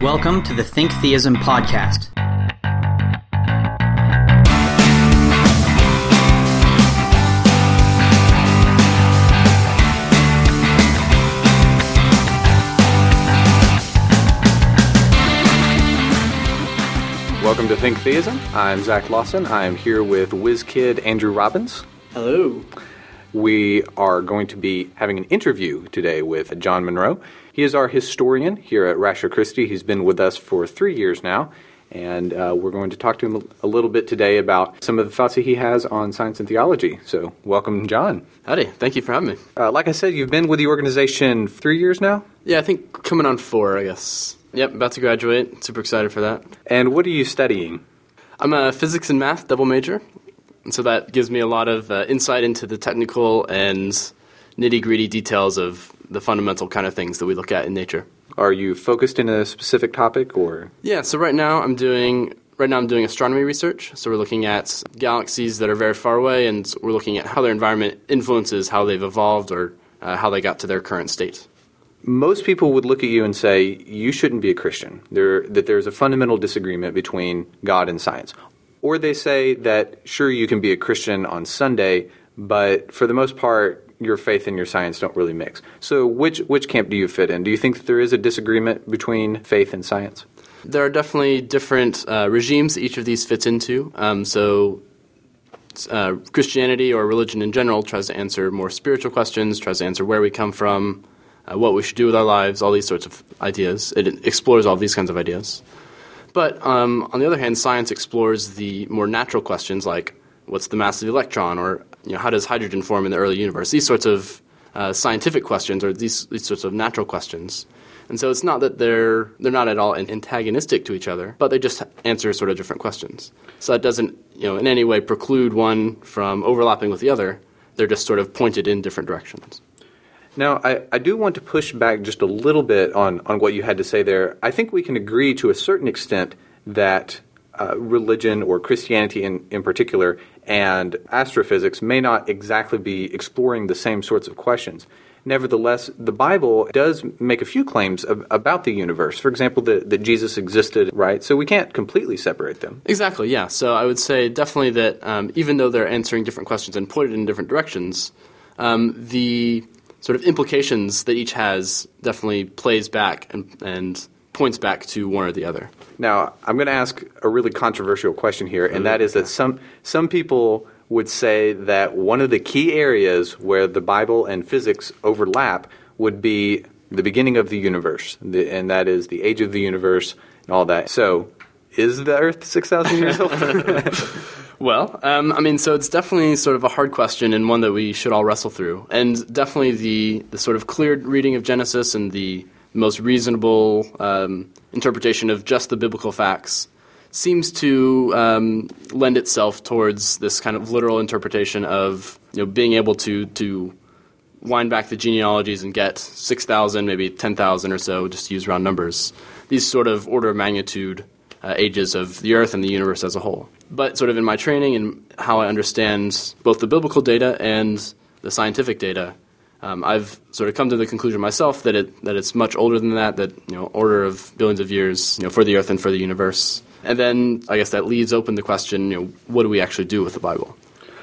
Welcome to the Think Theism podcast. Welcome to Think Theism. I'm Zach Lawson. I'm here with whiz kid Andrew Robbins. Hello. We are going to be having an interview today with John Munro. He is our historian here at Ratio Christi. He's been with us for three years now, and uh, we're going to talk to him a little bit today about some of the thoughts that he has on science and theology. So, welcome, John. Howdy. Thank you for having me. Uh, like I said, you've been with the organization three years now. Yeah, I think coming on four, I guess. Yep, about to graduate. Super excited for that. And what are you studying? I'm a physics and math double major, and so that gives me a lot of uh, insight into the technical and nitty gritty details of the fundamental kind of things that we look at in nature. Are you focused in a specific topic or? Yeah, so right now I'm doing right now I'm doing astronomy research. So we're looking at galaxies that are very far away, and we're looking at how their environment influences how they've evolved or uh, how they got to their current state. most people would look at you and say you shouldn't be a Christian. There, that there's a fundamental disagreement between God and science, or they say that sure you can be a Christian on Sunday, but for the most part your faith and your science don't really mix. So which which camp do you fit in? Do you think that there is a disagreement between faith and science? There are definitely different uh, regimes that each of these fits into. Um, so, uh, Christianity or religion in general tries to answer more spiritual questions, tries to answer where we come from, uh, what we should do with our lives, all these sorts of ideas. It explores all these kinds of ideas. But um, on the other hand, science explores the more natural questions like what's the mass of the electron or you know, how does hydrogen form in the early universe? These sorts of uh, scientific questions or these, these sorts of natural questions. And so it's not that they're they're not at all antagonistic to each other, but they just answer sort of different questions. So that doesn't you know in any way preclude one from overlapping with the other. They're just sort of pointed in different directions. Now, I, I do want to push back just a little bit on, on what you had to say there. I think we can agree to a certain extent that uh, religion or Christianity in, in particular and astrophysics may not exactly be exploring the same sorts of questions. Nevertheless, the Bible does make a few claims ab- about the universe. For example, that, that Jesus existed, right? So we can't completely separate them. Exactly, yeah. So I would say definitely that um, even though they're answering different questions and pointed in different directions, um, the sort of implications that each has definitely plays back and, and points back to one or the other. Now, I'm going to ask a really controversial question here, and that is that some some people would say that one of the key areas where the Bible and physics overlap would be the beginning of the universe, the, and that is the age of the universe and all that. So, is the Earth six thousand years old? Well, um, I mean, so it's definitely sort of a hard question and one that we should all wrestle through. And definitely the, the sort of clear reading of Genesis and the most reasonable um, interpretation of just the biblical facts seems to um, lend itself towards this kind of literal interpretation of you know, being able to, to wind back the genealogies and get 6,000, maybe 10,000 or so, just to use round numbers. These sort of order of magnitude uh, ages of the Earth and the universe as a whole. But sort of in my training and how I understand both the biblical data and the scientific data, um, I've sort of come to the conclusion myself that it that it's much older than that. That you know, order of billions of years, you know, for the Earth and for the universe. And then I guess that leaves open the question, you know, what do we actually do with the Bible?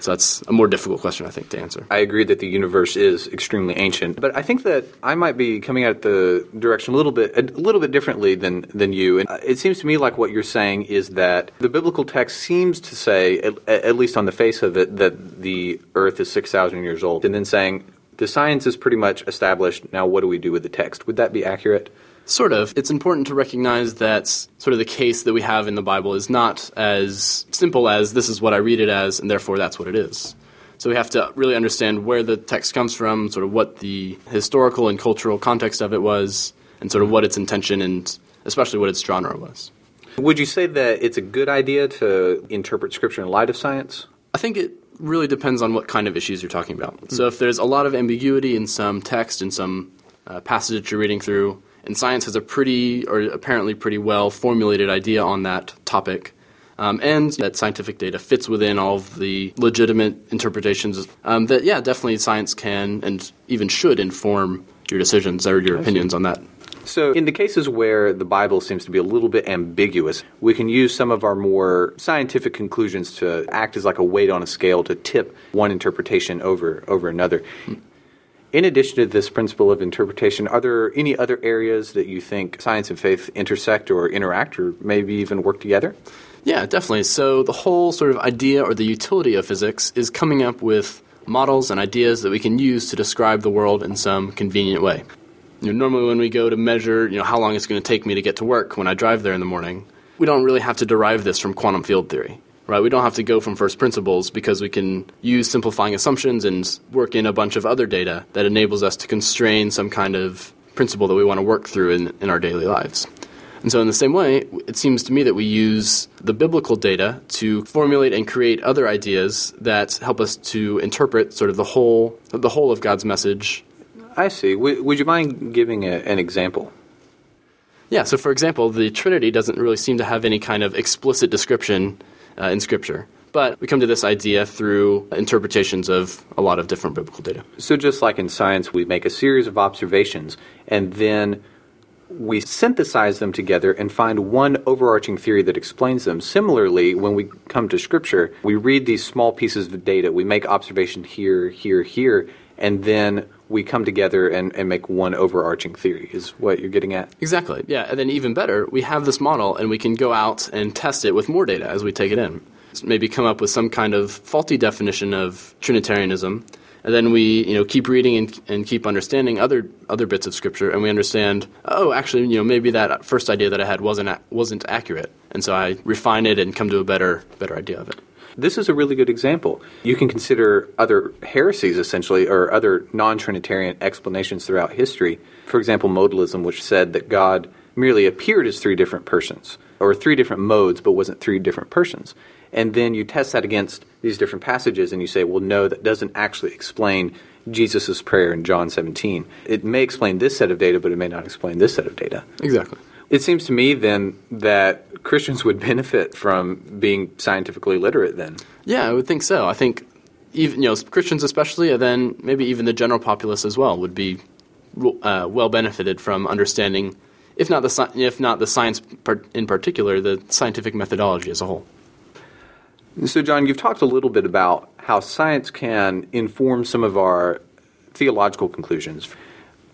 So that's a more difficult question, I think, to answer. I agree that the universe is extremely ancient, but I think that I might be coming at the direction a little bit a little bit differently than than you. And it seems to me like what you're saying is that the biblical text seems to say, at, at least on the face of it, that the Earth is six thousand years old, and then saying the science is pretty much established. Now, what do we do with the text? Would that be accurate? Sort of. It's important to recognize that sort of the case that we have in the Bible is not as simple as this is what I read it as, and therefore that's what it is. So we have to really understand where the text comes from, sort of what the historical and cultural context of it was, and sort of what its intention and especially what its genre was. Would you say that it's a good idea to interpret Scripture in light of science? I think it really depends on what kind of issues you're talking about. So if there's a lot of ambiguity in some text, in some uh, passage that you're reading through, and science has a pretty, or apparently pretty well formulated idea on that topic. Um, and that scientific data fits within all of the legitimate interpretations. Um, that yeah, definitely science can and even should inform your decisions or your opinions on that. So, in the cases where the Bible seems to be a little bit ambiguous, we can use some of our more scientific conclusions to act as like a weight on a scale to tip one interpretation over over another. In addition to this principle of interpretation, are there any other areas that you think science and faith intersect or interact or maybe even work together? Yeah, definitely. So the whole sort of idea or the utility of physics is coming up with models and ideas that we can use to describe the world in some convenient way. You know, normally, when we go to measure, you know, how long it's going to take me to get to work when I drive there in the morning, we don't really have to derive this from quantum field theory, right? We don't have to go from first principles because we can use simplifying assumptions and work in a bunch of other data that enables us to constrain some kind of principle that we want to work through in, in our daily lives. And so, in the same way, it seems to me that we use the biblical data to formulate and create other ideas that help us to interpret sort of the whole the whole of God's message I see. W- would you mind giving a, an example? Yeah, so for example, the Trinity doesn't really seem to have any kind of explicit description uh, in Scripture. But we come to this idea through interpretations of a lot of different biblical data. So, just like in science, we make a series of observations and then we synthesize them together and find one overarching theory that explains them. Similarly, when we come to Scripture, we read these small pieces of data, we make observation here, here, here, and then we come together and, and make one overarching theory, is what you're getting at? Exactly, yeah. And then, even better, we have this model and we can go out and test it with more data as we take it in. So maybe come up with some kind of faulty definition of Trinitarianism. And then we, you know, keep reading and, and keep understanding other other bits of scripture, and we understand. Oh, actually, you know, maybe that first idea that I had wasn't wasn't accurate, and so I refine it and come to a better better idea of it. This is a really good example. You can consider other heresies, essentially, or other non Trinitarian explanations throughout history. For example, modalism, which said that God merely appeared as three different persons, or three different modes, but wasn't three different persons. And then you test that against these different passages, and you say, well, no, that doesn't actually explain Jesus' prayer in John 17. It may explain this set of data, but it may not explain this set of data. Exactly. It seems to me then that Christians would benefit from being scientifically literate then. Yeah, I would think so. I think even you know Christians especially, and then maybe even the general populace as well would be uh, well benefited from understanding, if not the if not the science in particular, the scientific methodology as a whole. So, John, you've talked a little bit about how science can inform some of our theological conclusions.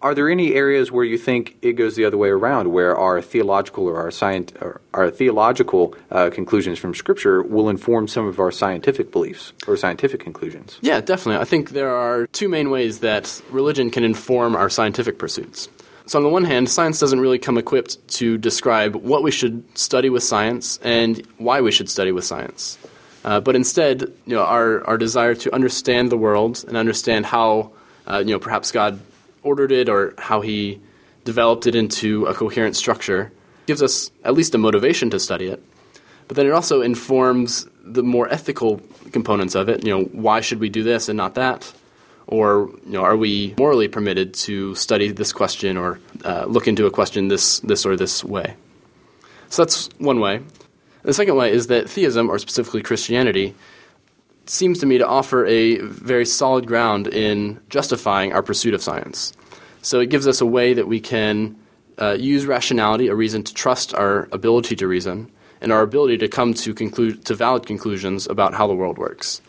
Are there any areas where you think it goes the other way around, where our theological or our, scient- or our theological uh, conclusions from Scripture will inform some of our scientific beliefs or scientific conclusions? Yeah, definitely. I think there are two main ways that religion can inform our scientific pursuits. So, on the one hand, science doesn't really come equipped to describe what we should study with science and why we should study with science. Uh, but instead, you know, our, our desire to understand the world and understand how, uh, you know, perhaps God ordered it or how he developed it into a coherent structure gives us at least a motivation to study it. But then it also informs the more ethical components of it. You know, why should we do this and not that? Or you know, are we morally permitted to study this question or uh, look into a question this this or this way? So that's one way. The second way is that theism, or specifically Christianity, seems to me to offer a very solid ground in justifying our pursuit of science. So it gives us a way that we can uh, use rationality, a reason to trust our ability to reason, and our ability to come to conclude to valid conclusions about how the world works.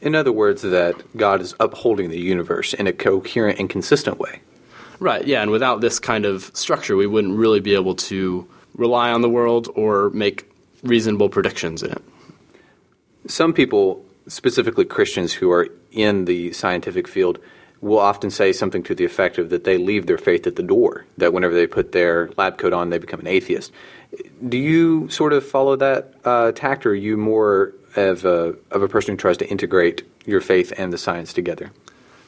In other words, that God is upholding the universe in a coherent and consistent way. Right, yeah, and without this kind of structure, we wouldn't really be able to rely on the world or make reasonable predictions in it. Some people, specifically Christians who are in the scientific field, will often say something to the effect of that they leave their faith at the door, that whenever they put their lab coat on, they become an atheist. Do you sort of follow that uh, tact, or are you more of a, of a person who tries to integrate your faith and the science together?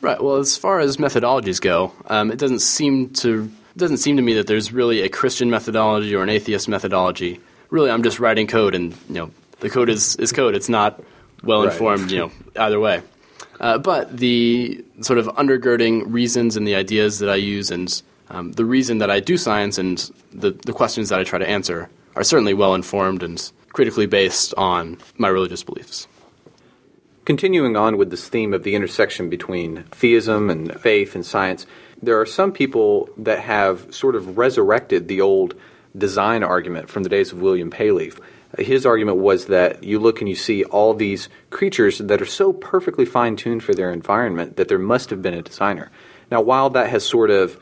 Right. Well, as far as methodologies go, um, it doesn't seem to doesn't seem to me that there's really a Christian methodology or an atheist methodology. Really, I'm just writing code, and you know, the code is, is code. It's not well informed, right. you know, either way. Uh, but the sort of undergirding reasons and the ideas that I use and um, the reason that I do science and the, the questions that I try to answer are certainly well informed and critically based on my religious beliefs. Continuing on with this theme of the intersection between theism and faith and science, There are some people that have sort of resurrected the old design argument from the days of William Paley. His argument was that you look and you see all these creatures that are so perfectly fine tuned for their environment that there must have been a designer. Now, while that has sort of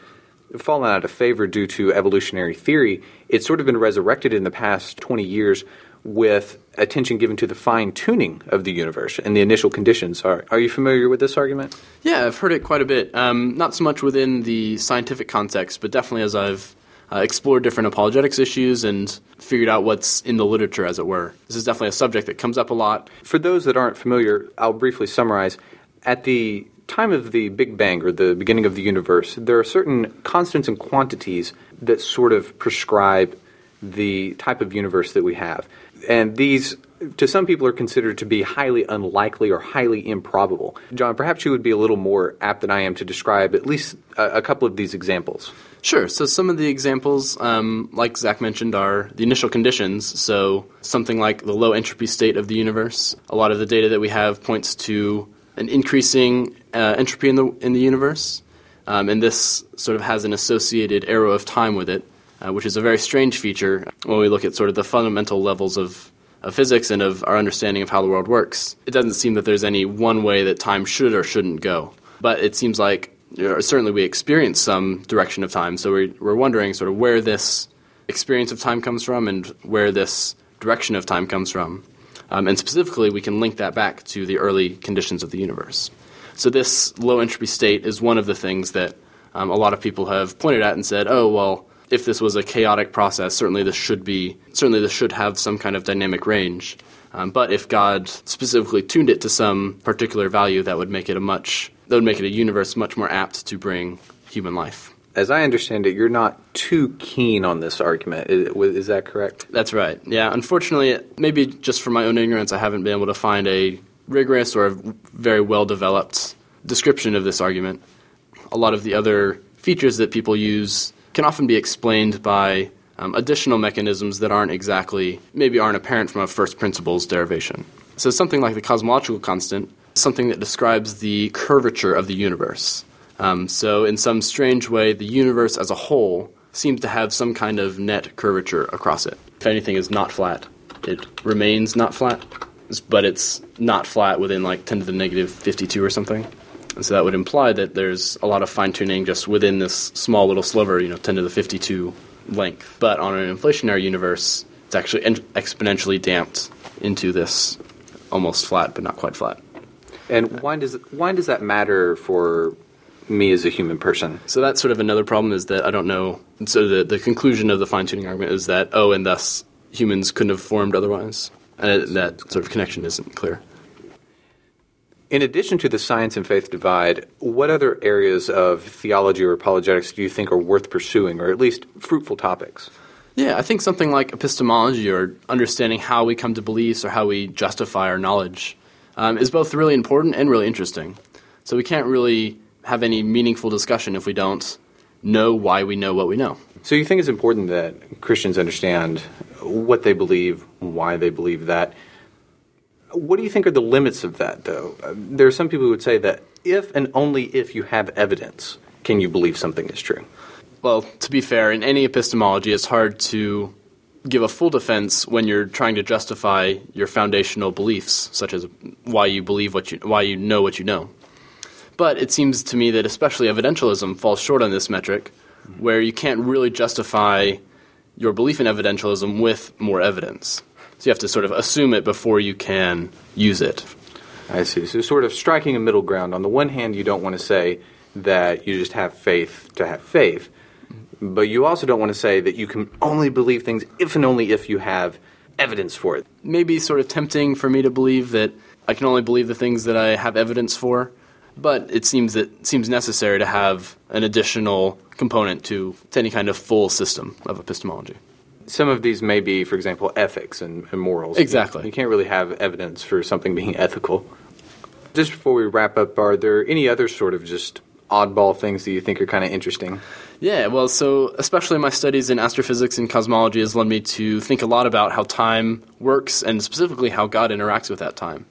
fallen out of favor due to evolutionary theory, it's sort of been resurrected in the past 20 years with attention given to the fine tuning of the universe and the initial conditions. Are, are you familiar with this argument? Yeah, I've heard it quite a bit. Um, not so much within the scientific context, but definitely as I've uh, explored different apologetics issues and figured out what's in the literature, as it were. This is definitely a subject that comes up a lot. For those that aren't familiar, I'll briefly summarize. At the time of the Big Bang or the beginning of the universe, there are certain constants and quantities that sort of prescribe the type of universe that we have. And these, to some people, are considered to be highly unlikely or highly improbable. John, perhaps you would be a little more apt than I am to describe at least a, a couple of these examples. Sure. So some of the examples, um, like Zach mentioned, are the initial conditions. So something like the low entropy state of the universe. A lot of the data that we have points to an increasing uh, entropy in the in the universe, um, and this sort of has an associated arrow of time with it, uh, which is a very strange feature when we look at sort of the fundamental levels of. Of physics and of our understanding of how the world works, it doesn't seem that there's any one way that time should or shouldn't go. But it seems like certainly we experience some direction of time. So we're, we're wondering sort of where this experience of time comes from and where this direction of time comes from. Um, and specifically, we can link that back to the early conditions of the universe. So this low entropy state is one of the things that um, a lot of people have pointed at and said, oh, well, if this was a chaotic process, certainly this should be, certainly this should have some kind of dynamic range. Um, but if God specifically tuned it to some particular value, that would make it a much that would make it a universe much more apt to bring human life. As I understand it, you're not too keen on this argument. Is, that correct? That's right. Yeah. Unfortunately, maybe just for my own ignorance, I haven't been able to find a rigorous or a very well developed description of this argument. A lot of the other features that people use can often be explained by um, additional mechanisms that aren't exactly, maybe aren't apparent from a first principles derivation. So something like the cosmological constant something that describes the curvature of the universe. Um, so, in some strange way, the universe as a whole seems to have some kind of net curvature across it. If anything is not flat, it remains not flat, but it's not flat within like 10 to the negative 52 or something. And so that would imply that there's a lot of fine tuning just within this small little sliver, you know, 10 to the 52 length. But on an inflationary universe, it's actually en- exponentially damped into this almost flat, but not quite flat. And why does why does that matter for me as a human person? So that's sort of another problem is that I don't know. So the the conclusion of the fine tuning argument is that oh, and thus humans couldn't have formed otherwise, and that sort of connection isn't clear. In addition to the science and faith divide, what other areas of theology or apologetics do you think are worth pursuing, or at least fruitful topics? Yeah, I think something like epistemology or understanding how we come to beliefs or how we justify our knowledge um, is both really important and really interesting. So we can't really have any meaningful discussion if we don't know why we know what we know. So you think it's important that Christians understand what they believe, why they believe that. What do you think are the limits of that, though? There are some people who would say that if and only if you have evidence can you believe something is true. Well, to be fair, in any epistemology, it's hard to give a full defense when you're trying to justify your foundational beliefs, such as why you believe what you, why you know what you know. But it seems to me that especially evidentialism falls short on this metric, where you can't really justify your belief in evidentialism with more evidence. So you have to sort of assume it before you can use it. I see. So sort of striking a middle ground. On the one hand, you don't want to say that you just have faith to have faith, but you also don't want to say that you can only believe things if and only if you have evidence for it. Maybe sort of tempting for me to believe that I can only believe the things that I have evidence for, but it seems that seems necessary to have an additional component to, to any kind of full system of epistemology. Some of these may be, for example, ethics and, and morals. Exactly. You, you can't really have evidence for something being ethical. Just before we wrap up, are there any other sort of just oddball things that you think are kind of interesting? Yeah, well, so especially my studies in astrophysics and cosmology has led me to think a lot about how time works and specifically how God interacts with that time.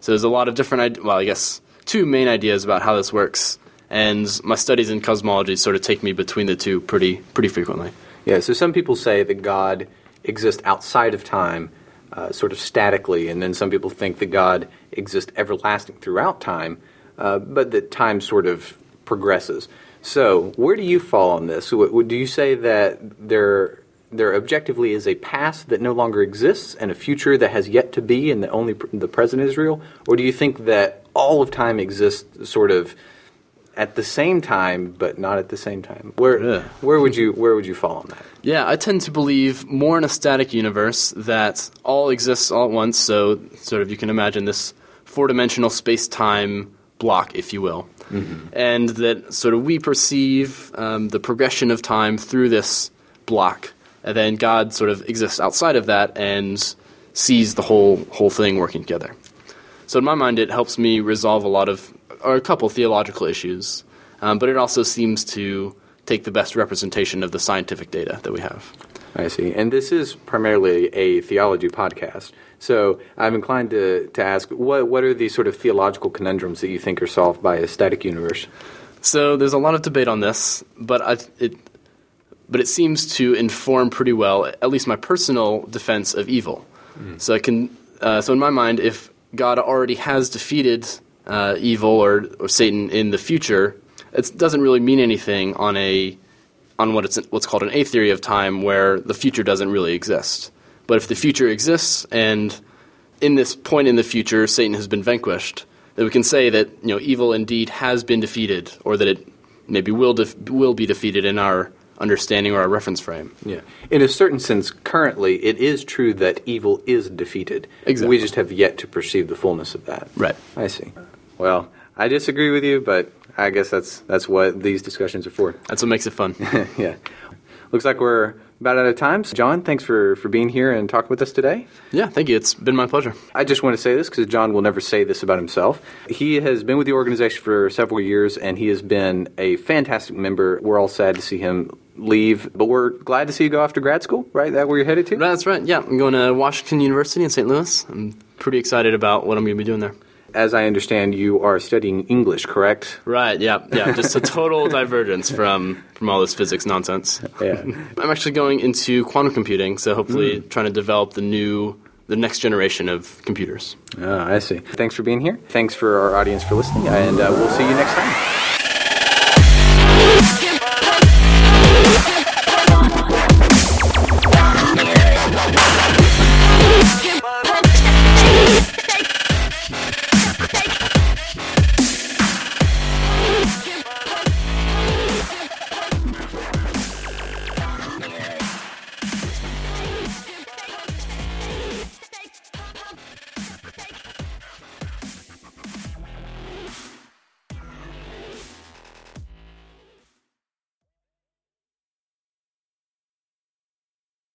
So there's a lot of different, well, I guess two main ideas about how this works. and my studies in cosmology sort of take me between the two pretty pretty frequently. Yeah, so some people say that God exists outside of time, uh, sort of statically, and then some people think that God exists everlasting throughout time, uh, but that time sort of progresses. So, where do you fall on this? Do you say that there there objectively is a past that no longer exists and a future that has yet to be and that only the present is real? Or do you think that all of time exists sort of at the same time but not at the same time? Where Yeah. where would you where would you fall on that? Yeah, I tend to believe more in a static universe that all exists all at once. So, sort of, you can imagine this four dimensional space time block, if you will. And that sort of we perceive um, the progression of time through this block. And then God sort of exists outside of that and sees the whole, whole thing working together. So, in my mind, it helps me resolve a lot of, or a couple theological issues. Um, but it also seems to take the best representation of the scientific data that we have. I see. And this is primarily a theology podcast. So I'm inclined to, to ask what, what are the sort of theological conundrums that you think are solved by a static universe? So there's a lot of debate on this, but I, it, but it seems to inform pretty well, at least my personal defense of evil. So I can, uh, so in my mind, if God already has defeated uh, evil or, or Satan in the future, it doesn't really mean anything on a on what it's what's called an A theory of time, where the future doesn't really exist. But if the future exists, and in this point in the future, Satan has been vanquished, then we can say that you know evil indeed has been defeated, or that it maybe will def- will be defeated in our understanding or our reference frame. Yeah. In a certain sense, currently, it is true that evil is defeated. Exactly. We just have yet to perceive the fullness of that. Right. I see. Well, I disagree with you, but I guess that's that's what these discussions are for. That's what makes it fun. yeah. Looks like we're about out of time. So John, thanks for, for being here and talking with us today. yeah, thank you. It's been my pleasure. I just want to say this because John will never say this about himself. He has been with the organization for several years and he has been a fantastic member. We're all sad to see him leave, but we're glad to see you go off to grad school, right? That where you're headed to? That's right. Yeah, I'm going to Washington University in St. Louis. I'm pretty excited about what I'm going to be doing there. As I understand, you are studying English, correct? Right. Yeah. Yeah. Just a total divergence from from all this physics nonsense. Yeah. I'm actually going into quantum computing, so hopefully trying to develop the new, the next generation of computers. oh, I see. Thanks for being here. Thanks for our audience for listening, and uh, we'll see you next time.